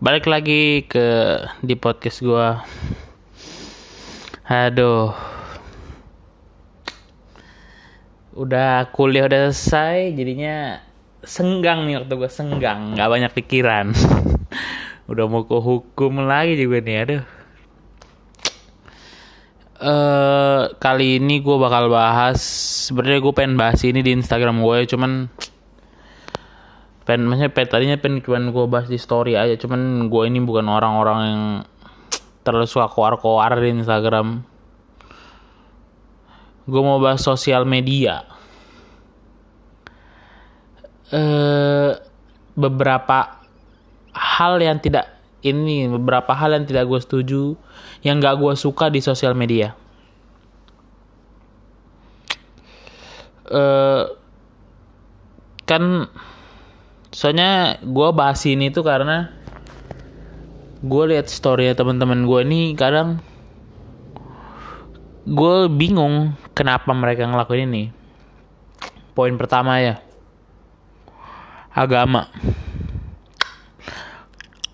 balik lagi ke di podcast gua. Aduh. Udah kuliah udah selesai jadinya senggang nih waktu gua senggang. Nggak banyak pikiran. Udah mau ke hukum lagi juga nih aduh. Eh kali ini gue bakal bahas sebenarnya gue pengen bahas ini di Instagram gue cuman pengen maksudnya pengen, tadinya pengen cuman gue bahas di story aja cuman gue ini bukan orang-orang yang terlalu suka koar-koar di Instagram. Gue mau bahas sosial media. Eh beberapa hal yang tidak ini beberapa hal yang tidak gue setuju yang gak gue suka di sosial media. Eh kan soalnya gue bahas ini tuh karena gue lihat story teman-teman gue nih kadang gue bingung kenapa mereka ngelakuin ini. Poin pertama ya agama.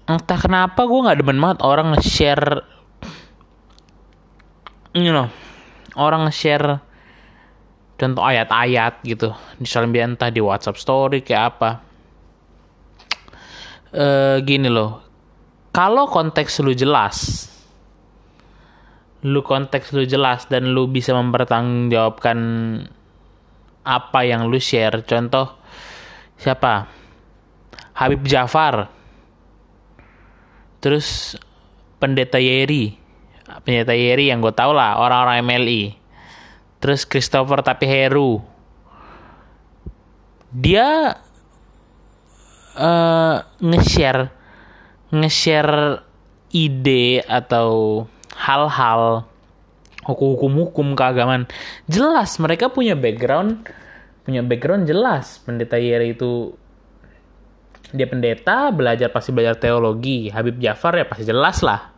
Entah kenapa gue nggak demen banget orang nge-share you know orang nge-share contoh ayat-ayat gitu. Media entah di WhatsApp story kayak apa eh gini loh. Kalau konteks lu jelas lu konteks lu jelas dan lu bisa mempertanggungjawabkan apa yang lu share. Contoh siapa? Habib Jafar. Terus pendeta Yeri. Pendeta Yeri yang gue tau lah orang-orang MLI terus Christopher tapi Heru dia uh, nge-share nge-share ide atau hal-hal hukum-hukum keagamaan. Jelas mereka punya background punya background jelas. Pendeta Yeri itu dia pendeta belajar pasti belajar teologi. Habib Jafar ya pasti jelas lah.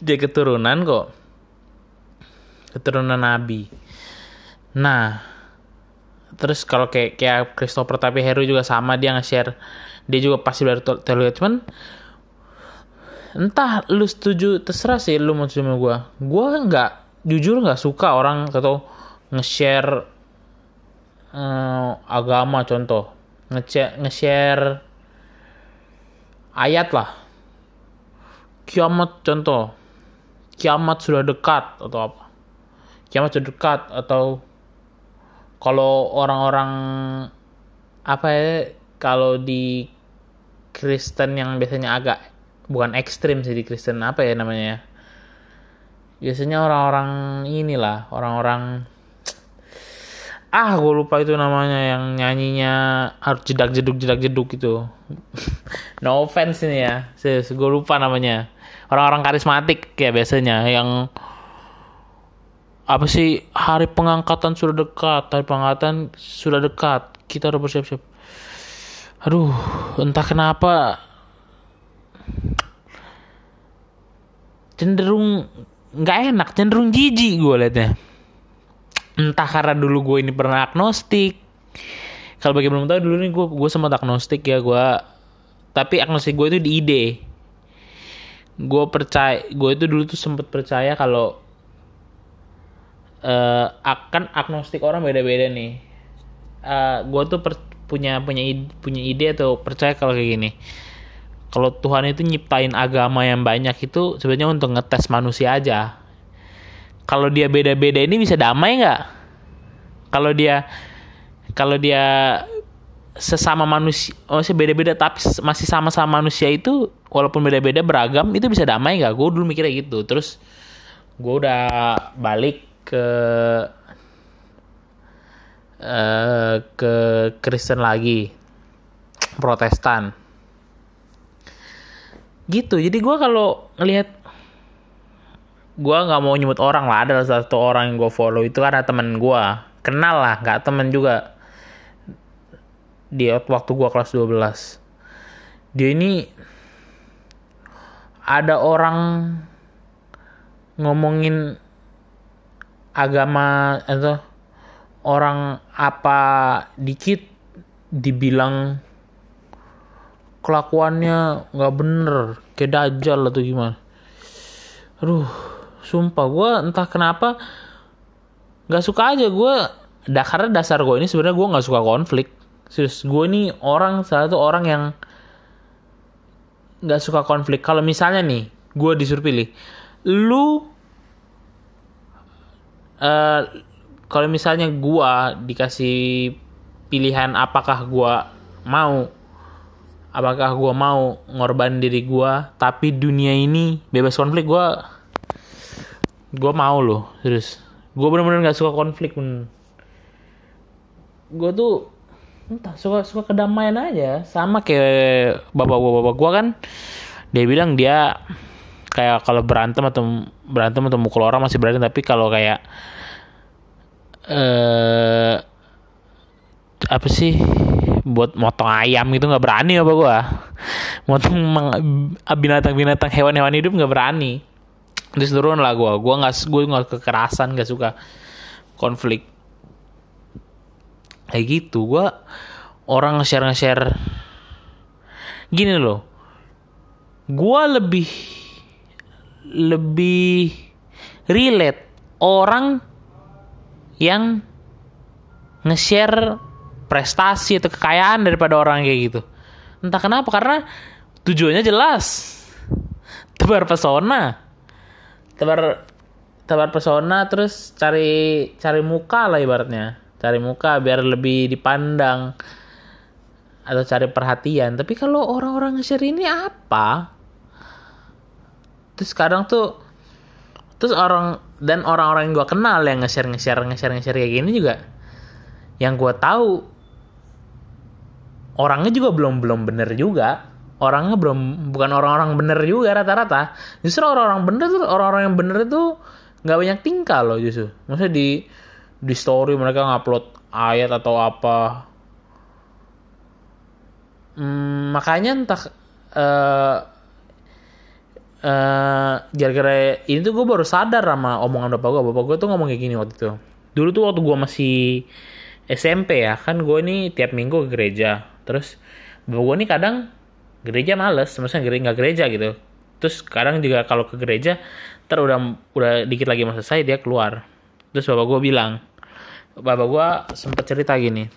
Dia keturunan kok. Keturunan nabi. Nah terus kalau kayak kayak Christopher tapi Heru juga sama dia nge-share. Dia juga pasti belajar teologi cuman entah lu setuju terserah sih lu mau sama gue gue nggak jujur nggak suka orang atau nge-share uh, agama contoh. Nge-share ayat lah. Kiamat contoh. Kiamat sudah dekat atau apa. Kiamat sudah dekat atau kalau orang-orang apa ya kalau di Kristen yang biasanya agak bukan ekstrim sih di Kristen apa ya namanya biasanya orang-orang inilah orang-orang ah gue lupa itu namanya yang nyanyinya harus jedak jeduk jedak jeduk gitu. No offense ini ya gue lupa namanya. Orang-orang karismatik kayak biasanya yang apa sih hari pengangkatan sudah dekat hari pengangkatan sudah dekat. Kita udah bersiap-siap. Aduh entah kenapa. Cenderung nggak enak cenderung jijik gue liatnya. Entah karena dulu gue ini pernah agnostik. Kalau bagi belum tahu dulu nih gue gue sempat agnostik ya gue tapi agnostik gue itu di ide gue percaya gue itu dulu tuh sempat percaya kalau uh, akan agnostik orang beda-beda nih uh, gue tuh per, punya punya ide, punya ide atau percaya kalau kayak gini kalau Tuhan itu nyiptain agama yang banyak itu sebenarnya untuk ngetes manusia aja kalau dia beda-beda ini bisa damai nggak? Kalau dia kalau dia sesama manusia, masih beda-beda tapi masih sama-sama manusia itu walaupun beda-beda beragam itu bisa damai nggak? Gue dulu mikirnya gitu. Terus gue udah balik ke uh, ke Kristen lagi, Protestan. Gitu. Jadi gue kalau ngelihat gue nggak mau nyebut orang lah. Ada satu orang yang gue follow itu ada temen gue kenal lah nggak temen juga. Di waktu gue kelas 12 dia ini ada orang ngomongin agama atau orang apa dikit dibilang kelakuannya nggak bener kayak dajal atau gimana. Aduh sumpah gue entah kenapa nggak suka aja gue dah karena dasar gue ini sebenarnya gue nggak suka konflik. Serius gue ini orang salah satu orang yang nggak suka konflik. Kalau misalnya nih gue disuruh pilih lu uh, kalau misalnya gue dikasih pilihan apakah gue mau apakah gue mau ngorban diri gue tapi dunia ini bebas konflik gue gue mau loh terus gue bener-bener nggak suka konflik pun gue tuh entah suka suka kedamaian aja. Sama kayak bapak gue bapak gue kan dia bilang dia kayak kalau berantem atau berantem atau mukul orang masih berani tapi kalau kayak eh apa sih buat motong ayam gitu nggak berani apa gua. Motong binatang-binatang hewan-hewan hidup nggak berani. Terus turun lah gua. Gua nggak gue nggak kekerasan nggak suka konflik. Kayak gitu gua orang nge-share nge-share gini loh gua lebih lebih relate orang yang nge-share prestasi atau kekayaan daripada orang kayak gitu. Entah kenapa karena tujuannya jelas. Tebar pesona. Tebar tebar pesona terus cari cari muka lah ibaratnya. Cari muka biar lebih dipandang atau cari perhatian. Tapi kalau orang-orang nge-share ini apa? Terus kadang tuh terus orang dan orang-orang yang gue kenal yang nge-share nge-share nge-share nge-share kayak gini juga yang gue tahu orangnya juga belum belum bener juga. Orangnya belum bukan orang-orang bener juga rata-rata. Justru orang-orang bener tuh orang-orang yang bener itu nggak banyak tingkah loh justru. Maksudnya di di story mereka ngupload ayat atau apa. Hmm, makanya entah uh, uh, gara-gara ini tuh gue baru sadar sama omongan bapak gue bapak gue tuh ngomong kayak gini waktu itu. Dulu tuh waktu gue masih SMP ya kan gue ini tiap minggu ke gereja. Terus bapak gue nih kadang gereja males maksudnya gereja nggak gereja gitu. Terus kadang juga kalau ke gereja ter udah udah dikit lagi mau selesai dia keluar. Terus bapak gue bilang bapak gue sempet cerita gini.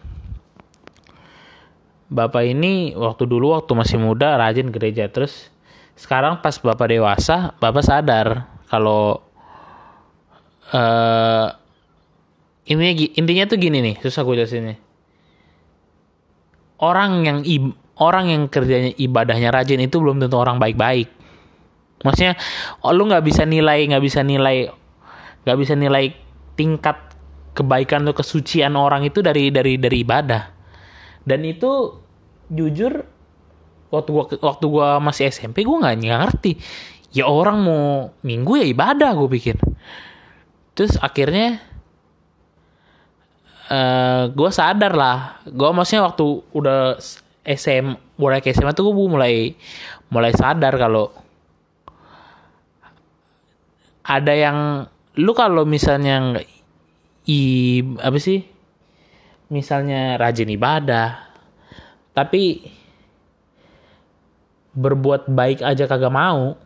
Bapak ini waktu dulu waktu masih muda rajin gereja. Terus sekarang pas bapak dewasa bapak sadar kalau uh, intinya intinya tuh gini nih susah gue jelasinnya orang yang orang yang kerjanya ibadahnya rajin itu belum tentu orang baik-baik. Maksudnya, oh, lu nggak bisa nilai, nggak bisa nilai, nggak bisa nilai tingkat kebaikan atau kesucian orang itu dari dari dari ibadah. Dan itu jujur waktu gua waktu gua masih SMP gua nggak ngerti. Ya orang mau minggu ya ibadah gue pikir. Terus akhirnya uh, eh, gue sadar lah gue maksudnya waktu udah SM mulai ke SMA tuh gue mulai mulai sadar kalau ada yang lu kalau misalnya i apa sih misalnya rajin ibadah tapi berbuat baik aja kagak mau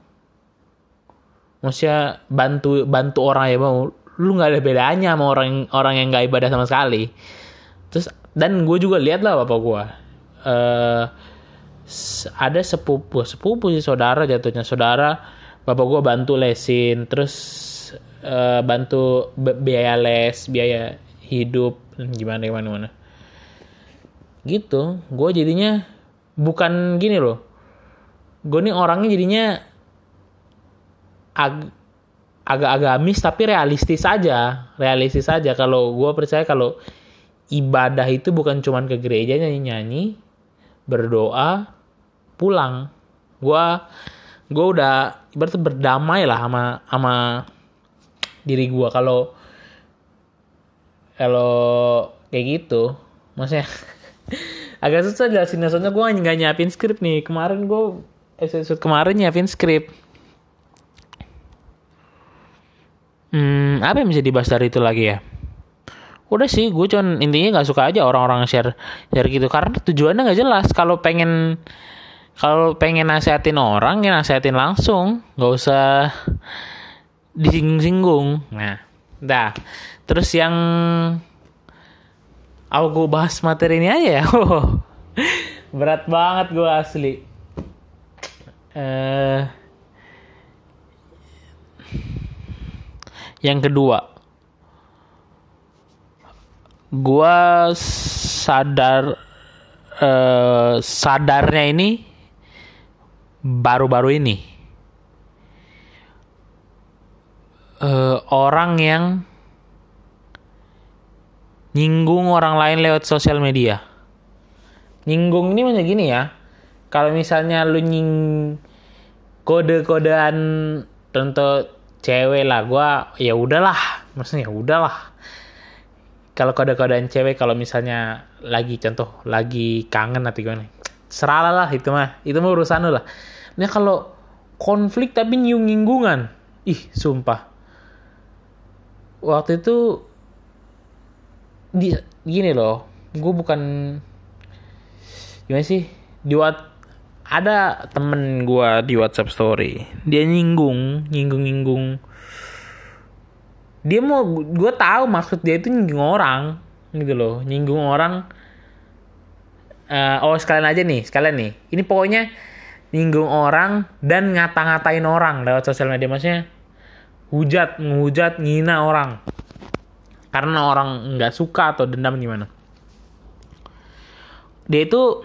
maksudnya bantu bantu orang ya mau lu nggak ada bedanya sama orang orang yang nggak ibadah sama sekali. Terus dan gue juga lihat lah bapak gue uh, ada sepupu sepupu sih saudara jatuhnya saudara bapak gue bantu lesin terus uh, bantu biaya les biaya hidup gimana gimana gimana. Gitu gue jadinya bukan gini loh gue nih orangnya jadinya ag agak agamis tapi realistis saja realistis saja kalau gue percaya kalau ibadah itu bukan cuman ke gereja nyanyi nyanyi berdoa pulang. Gue gue udah ibaratnya berdamai lah sama sama diri gue kalau kalau kayak gitu maksudnya agak susah jelasin soalnya gue nggak nyiapin skrip nih. Kemarin gue episode kemarin nyiapin skrip Hmm, apa yang bisa dibahas dari itu lagi ya? Udah sih, gue cuman intinya nggak suka aja orang-orang share share gitu. Karena tujuannya nggak jelas. Kalau pengen kalau pengen nasihatin orang ya nasihatin langsung. Nggak usah disinggung-singgung. Nah dah. Terus yang aku bahas materi ini aja ya. Berat banget gue asli eh yang kedua gue sadar eh, sadarnya ini baru-baru ini. Eh, orang yang nyinggung orang lain lewat sosial media. Nyinggung ini maksudnya gini ya kalau misalnya lu nying kode-kodean tentu cewek lah. Gua ya udahlah. Maksudnya ya udahlah. Kalau kode-kodean cewek kalau misalnya lagi contoh lagi kangen atau gimana seralah lah itu mah. Itu mah urusan lu lah. Nah kalau konflik tapi nyung ih sumpah. Waktu itu di gini loh. Gue bukan gimana sih? Di what ada temen gue di WhatsApp story. Dia nyinggung nyinggung nyinggung. Dia mau gue tahu maksud dia itu nyinggung orang gitu loh. Nyinggung orang uh, oh sekalian aja nih sekalian nih. Ini pokoknya nyinggung orang dan ngata-ngatain orang lewat sosial media. Maksudnya hujat menghujat ngina orang. Karena orang nggak suka atau dendam gimana. Dia itu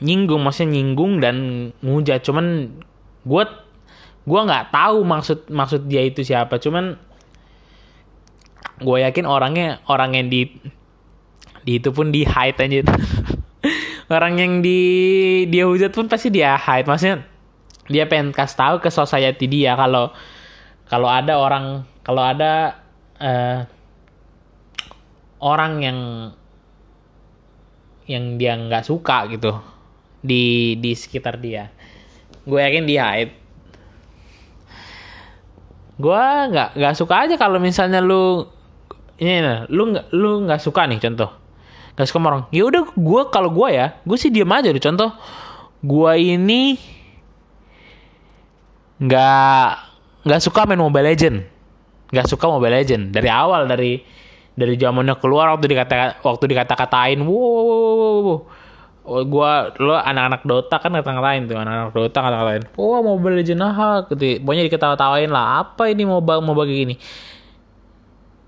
nyinggung maksudnya nyinggung dan ngujat. Cuman gue gue nggak tahu maksud maksud dia itu siapa. Cuman gue yakin orangnya orang yang di di itu pun di hide aja. Orang yang di dia hujat pun pasti dia hide. Maksudnya dia pengen kasih tahu ke society dia kalau kalau ada orang kalau ada uh, orang yang yang dia nggak suka gitu di di sekitar dia. Gue yakin dia hide gue nggak nggak suka aja kalau misalnya lu ini nah, lu nggak lu nggak suka nih contoh. Nggak suka orang. Ya udah gue kalau gue ya gue sih diam aja deh contoh. Gue ini nggak nggak suka main Mobile Legend. Nggak suka Mobile Legend. Dari awal dari dari zamannya keluar waktu dikata waktu dikata-katain wow, wow, wow, wow, wow. Oh, gua lo anak-anak Dota kan kata-katain tuh anak-anak Dota kata-katain oh Mobile Legend ah gitu. Pokoknya diketawa-tawain lah apa ini mau mau bagi gini.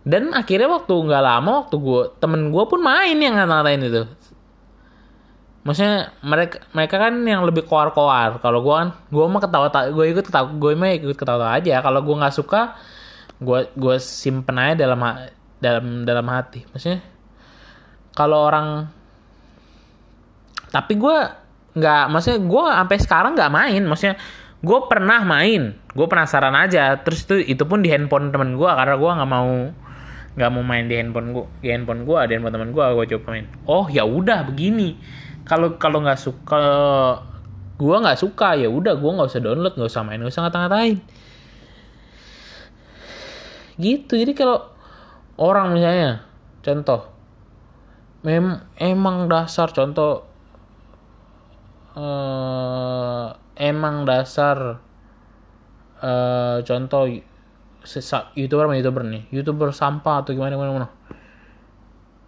Dan akhirnya waktu nggak lama waktu gue temen gue pun main yang kata-katain itu. Maksudnya mereka mereka kan yang lebih koar-koar. Kalau gue kan gue mah ketawa gue ikut ketawa gue mah ikut ketawa aja. Kalau gue nggak suka gue gue simpen aja dalam dalam dalam hati. Maksudnya kalau orang tapi gue nggak maksudnya gue sampai sekarang nggak main. Maksudnya gue pernah main gue penasaran aja. Terus itu itu pun di handphone temen gue karena gue nggak mau nggak mau main di handphone gue di handphone gue di handphone temen gue gue coba main. Oh ya udah begini. Kalau kalau nggak suka gue nggak suka ya udah gue nggak usah download nggak usah main nggak usah ngata-ngatain. Gitu. Jadi kalau orang misalnya contoh mem emang dasar contoh uh, emang dasar uh, contoh youtuber sama youtuber nih. Youtuber sampah atau gimana gimana, gimana.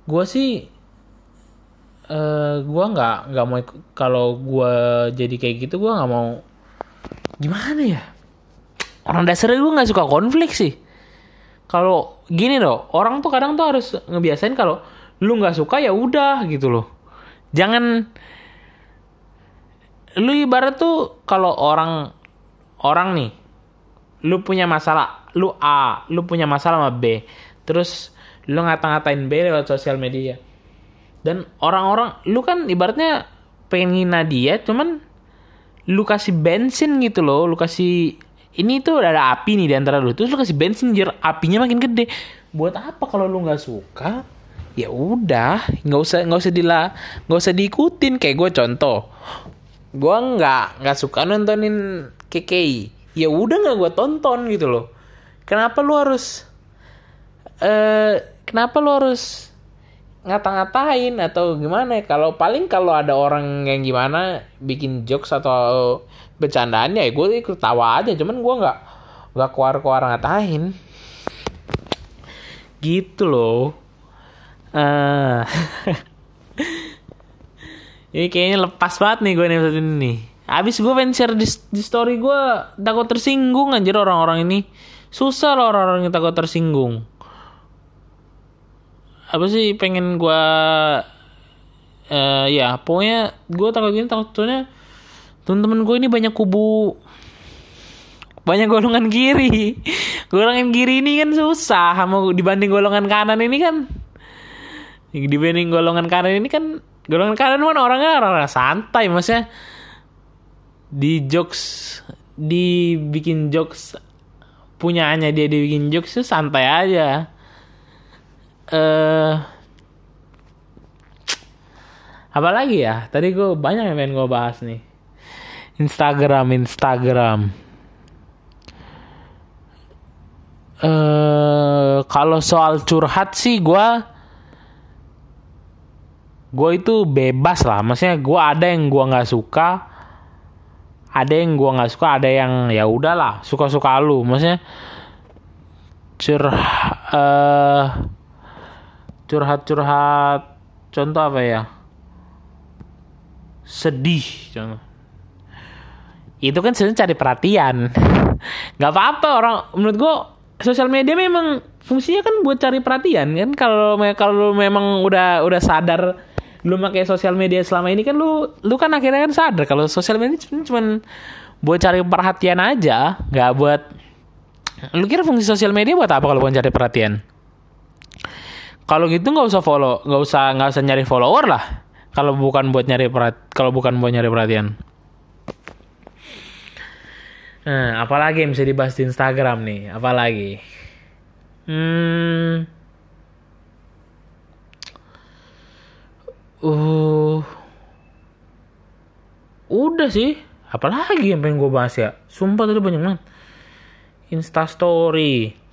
gue sih uh, gue nggak nggak mau kalau gue jadi kayak gitu gue nggak mau. Gimana ya? Orang dasarnya gue nggak suka konflik sih. Kalau gini loh orang tuh kadang tuh harus ngebiasain kalau lu nggak suka ya udah gitu loh. Jangan lu ibarat tuh kalau orang orang nih lu punya masalah lu A lu punya masalah sama B terus lu ngata-ngatain B lewat sosial media. Dan orang-orang lu kan ibaratnya pengen ngina dia cuman lu kasih bensin gitu loh lu kasih ini tuh ada api nih di antara lu terus lu kasih bensin biar apinya makin gede. Buat apa kalau lu nggak suka? Ya udah nggak usah nggak usah dila nggak usah diikutin. Kayak gue contoh gue nggak nggak suka nontonin KKI ya udah nggak gue tonton gitu loh. Kenapa lu harus eh kenapa lu harus ngata-ngatain atau gimana ya? Kalau paling kalau ada orang yang gimana bikin jokes atau bercandaan ya gue ikut tawa aja. Cuman gue nggak nggak keluar-keluar ngatain. Gitu loh. Uh, ini kayaknya lepas banget nih gue nih episode ini nih. Abis gue pengen share di, di story gue takut tersinggung anjir orang-orang ini. Susah loh orang-orang yang takut tersinggung. Apa sih pengen gue uh, ya pokoknya gue takut gini takutnya temen-temen gue ini banyak kubu. Banyak golongan kiri. Golongan kiri ini kan susah sama dibanding golongan kanan ini kan. Dibanding golongan kanan ini kan golongan kanan kan orangnya orang, -orang santai maksudnya. Di jokes dibikin jokes punyaannya dia dibikin jokes itu santai aja. Uh, apa ya? Tadi gue banyak yang pengen gue bahas nih. Instagram Instagram. Uh, kalau soal curhat sih gue gue itu bebas lah. Maksudnya gue ada yang gue nggak suka ada yang gue nggak suka ada yang ya udahlah suka suka lu. Maksudnya curhat uh, curhat-curhat contoh apa ya? Sedih contoh. Itu kan sebenarnya cari perhatian. Nggak apa-apa orang menurut gua sosial media memang fungsinya kan buat cari perhatian kan. Kalau kalau memang udah udah sadar lu pakai sosial media selama ini kan lu lu kan akhirnya kan sadar kalau sosial media cuma buat cari perhatian aja nggak buat lu kira fungsi sosial media buat apa kalau bukan cari perhatian? Kalau gitu nggak usah follow nggak usah nggak usah nyari follower lah kalau bukan buat nyari perhatian kalau bukan buat nyari perhatian. Nah apalagi yang bisa dibahas di Instagram nih apalagi? Hmm uh udah sih apalagi yang pengen gue bahas ya sumpah tadi banyak banget instastory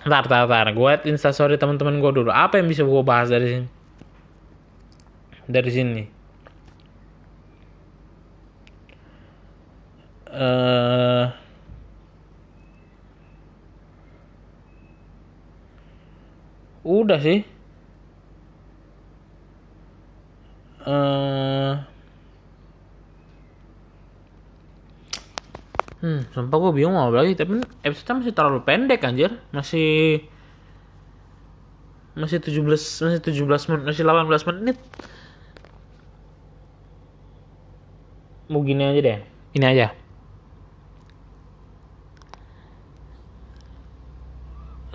Ntar, ntar, ntar. Gue instastory teman-teman gue dulu. Apa yang bisa gue bahas dari sini? Dari sini. Uh, udah sih. Uh, Hmm, sumpah gue bingung mau lagi, tapi episode masih terlalu pendek anjir. Masih masih 17 masih 17 menit, masih 18 menit. Mau gini aja deh. Ini aja.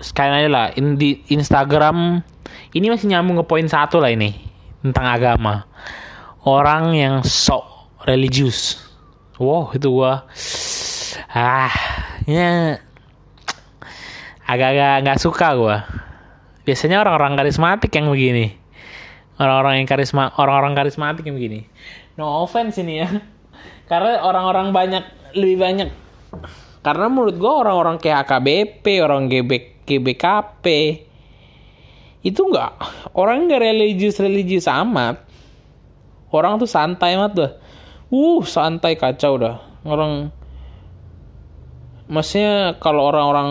Sekalian aja lah, di Instagram ini masih nyambung ke poin satu lah ini tentang agama. Orang yang sok religius. Wow, itu gua. Ah ya agak-agak nggak suka gue biasanya orang-orang karismatik yang begini. Orang-orang yang karisma orang-orang karismatik yang begini. No offense ini ya. Karena orang-orang banyak lebih banyak. Karena menurut gue orang-orang kayak AKBP orang GB, GBKP itu nggak. Orang nggak religius religius amat. Orang tuh santai amat tuh uh santai kacau dah. Orang maksudnya kalau orang-orang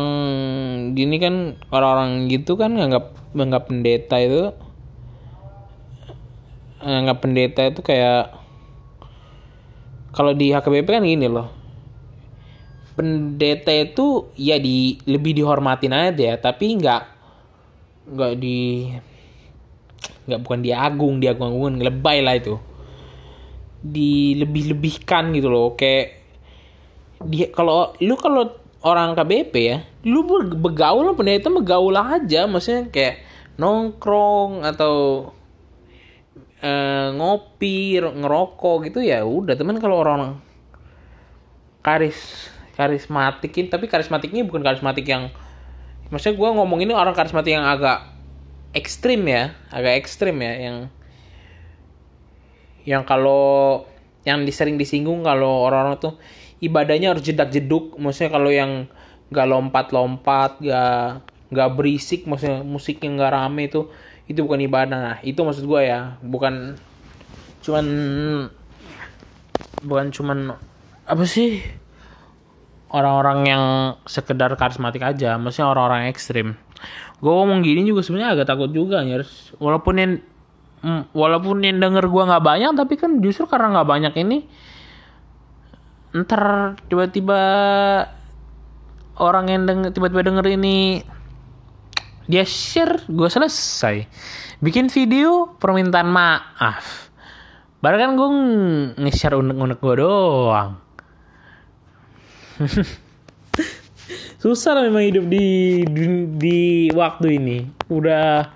gini kan orang-orang gitu kan nganggap nganggap pendeta itu nganggap pendeta itu kayak kalau di HKBP kan gini loh. Pendeta itu ya di lebih dihormatin aja ya tapi nggak nggak di nggak bukan diagung diagung-agungan lebay lah itu. Dilebih-lebihkan gitu loh kayak dia kalau lu kalau orang KBP ya lu begaul pendeta begaul aja maksudnya kayak nongkrong atau uh, ngopi ngerokok gitu ya udah. Teman kalau orang karis karismatikin tapi karismatiknya bukan karismatik yang maksudnya gue ngomong ini orang karismatik yang agak ekstrim ya agak ekstrim ya yang yang kalau yang disering disinggung kalau orang-orang tuh ibadahnya harus jedak jeduk maksudnya kalau yang nggak lompat lompat nggak berisik maksudnya musiknya nggak rame itu itu bukan ibadah. Nah itu maksud gue ya bukan cuman bukan cuman apa sih orang-orang yang sekedar karismatik aja maksudnya orang-orang ekstrim. Gue ngomong gini juga sebenarnya agak takut juga nyers. Walaupun yang mm, walaupun yang denger gue nggak banyak tapi kan justru karena nggak banyak ini ntar tiba-tiba orang yang denger tiba-tiba denger ini dia share gue selesai. Bikin video permintaan maaf. Baru kan gue nge-share unek-unek gue doang susah lah memang hidup di, di di waktu ini. Udah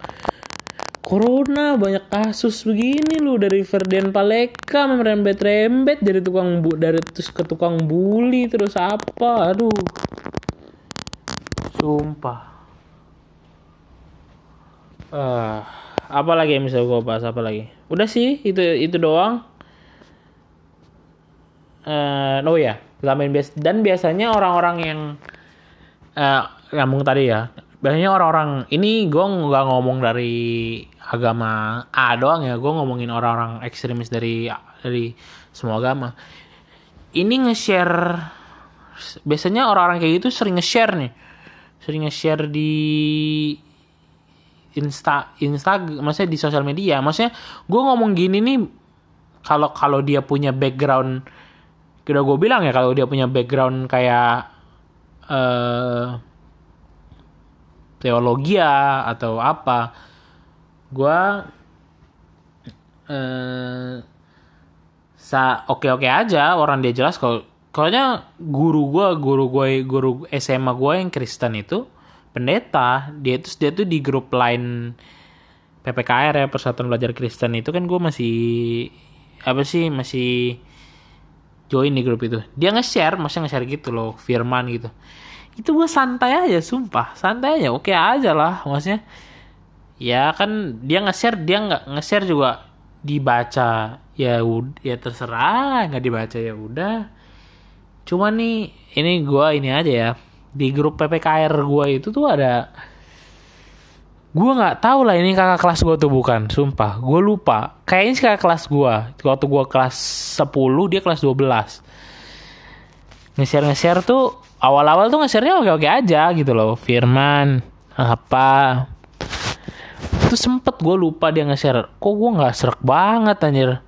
corona banyak kasus begini lu dari Ferdian Paleka merembet rembet dari tukang bu dari terus ke tukang bully terus apa? Aduh. Sumpah. Uh, apa lagi yang bisa gue bahas? Apa lagi? Udah sih itu itu doang. Uh, oh ya main bias dan biasanya orang-orang yang uh, tadi ya biasanya orang-orang ini gue nggak ngomong dari agama A doang ya gue ngomongin orang-orang ekstremis dari dari semua agama. Ini nge-share biasanya orang-orang kayak gitu sering nge-share nih. Sering nge-share di insta insta maksudnya di sosial media. Maksudnya gue ngomong gini nih kalau kalau dia punya background udah gue bilang ya kalau dia punya background kayak uh, teologi ya atau apa gue uh, sa oke oke aja orang dia jelas kalau kalau guru gue guru gue guru SMA gue yang Kristen itu pendeta dia itu dia tuh di grup lain PPKR ya Persatuan Belajar Kristen itu kan gue masih apa sih masih join di grup itu. Dia nge-share maksudnya nge-share gitu loh firman gitu. Itu gue santai aja sumpah. Santai aja oke aja lah maksudnya. Ya kan dia nge-share dia nggak nge-share juga dibaca ya ya terserah nggak dibaca ya udah. Cuma nih ini gue ini aja ya. Di grup PPKR gue itu tuh ada gue nggak tahu lah ini kakak kelas gue tuh bukan sumpah. Gue lupa. Kayaknya sih kakak kelas gue waktu gue kelas 10 dia kelas 12 nge-share nge-share tuh awal-awal tuh nge-share-nya oke-oke aja gitu loh. Firman apa? Itu sempet gue lupa dia nge-share kok gue nggak serak banget anjir?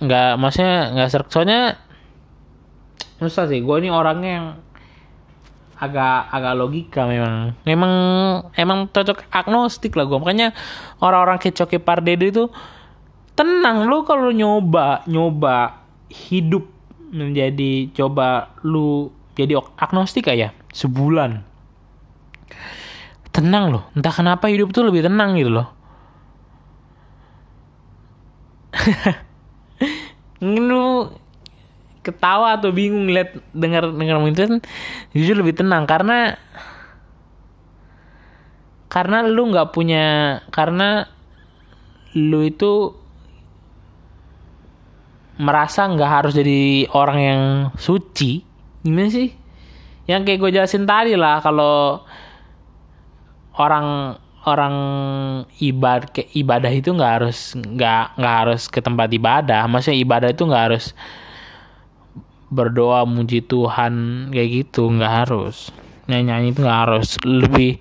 Nggak maksudnya nggak serak. Soalnya susah sih. Gue ini orangnya yang agak agak logika memang. Memang emang cocok agnostik lah gue makanya orang-orang kayak Coki Pardede itu tenang. Lu kalau nyoba nyoba hidup menjadi coba lu jadi agnostik aja sebulan. Tenang loh. Entah kenapa hidup tuh lebih tenang gitu loh. Lu ketawa atau bingung lihat dengar dengar kan jujur lebih tenang. Karena karena lu nggak punya karena lu itu merasa nggak harus jadi orang yang suci. Gimana sih? Yang kayak gue jelasin tadi lah kalau orang orang ibadah ke ibadah itu nggak harus nggak nggak harus ke tempat ibadah. Maksudnya ibadah itu nggak harus berdoa muji Tuhan kayak gitu nggak harus. Nyanyi nyanyi itu nggak harus. Lebih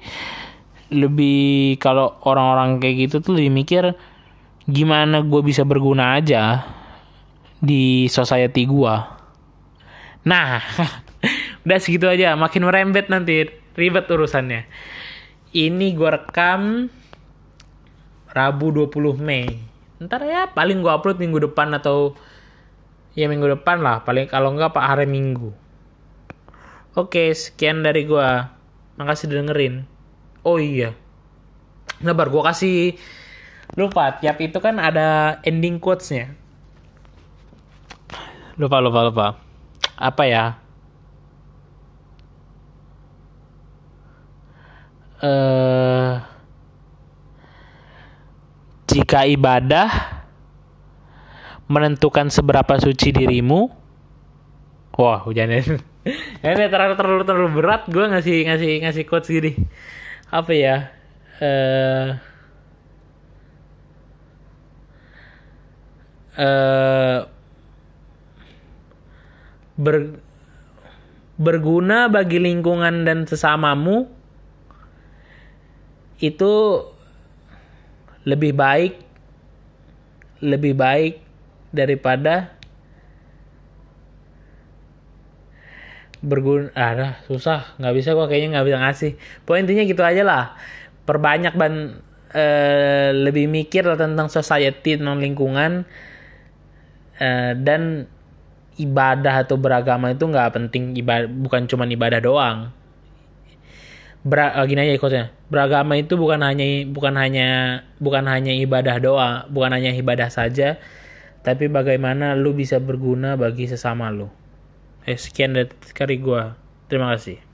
lebih kalau orang-orang kayak gitu tuh lebih mikir gimana gue bisa berguna aja di society gue nah udah segitu aja. Makin merembet nanti ribet urusannya. Ini gue rekam Rabu 20 Mei. Ntar ya paling gue upload minggu depan atau ya minggu depan lah. Paling kalau enggak pak hari minggu. Oke sekian dari gua. Makasih dengerin. Oh iya. Nabar gua kasih lupa. Tiap itu kan ada ending quotesnya. Lupa lupa lupa. Apa ya? Eh uh, jika ibadah menentukan seberapa suci dirimu. Wah, hujannya. Ini terlalu terlalu terlalu berat gue ngasih ngasih ngasih quotes gini. Apa ya? Uh, Uh, ber, berguna bagi lingkungan dan sesamamu itu lebih baik lebih baik daripada berguna ah susah. Nggak bisa gua kayaknya nggak bisa ngasih. Poin intinya gitu aja lah. Perbanyak ban eh, lebih mikir tentang society tentang lingkungan eh, dan ibadah atau beragama itu nggak penting. Ibadah bukan cuma ibadah doang. Ber, uh, gini aja ikutnya. Beragama itu bukan hanya bukan hanya bukan hanya ibadah doa bukan hanya ibadah saja tapi bagaimana lu bisa berguna bagi sesama lu? Eh sekian dari kali gua. Terima kasih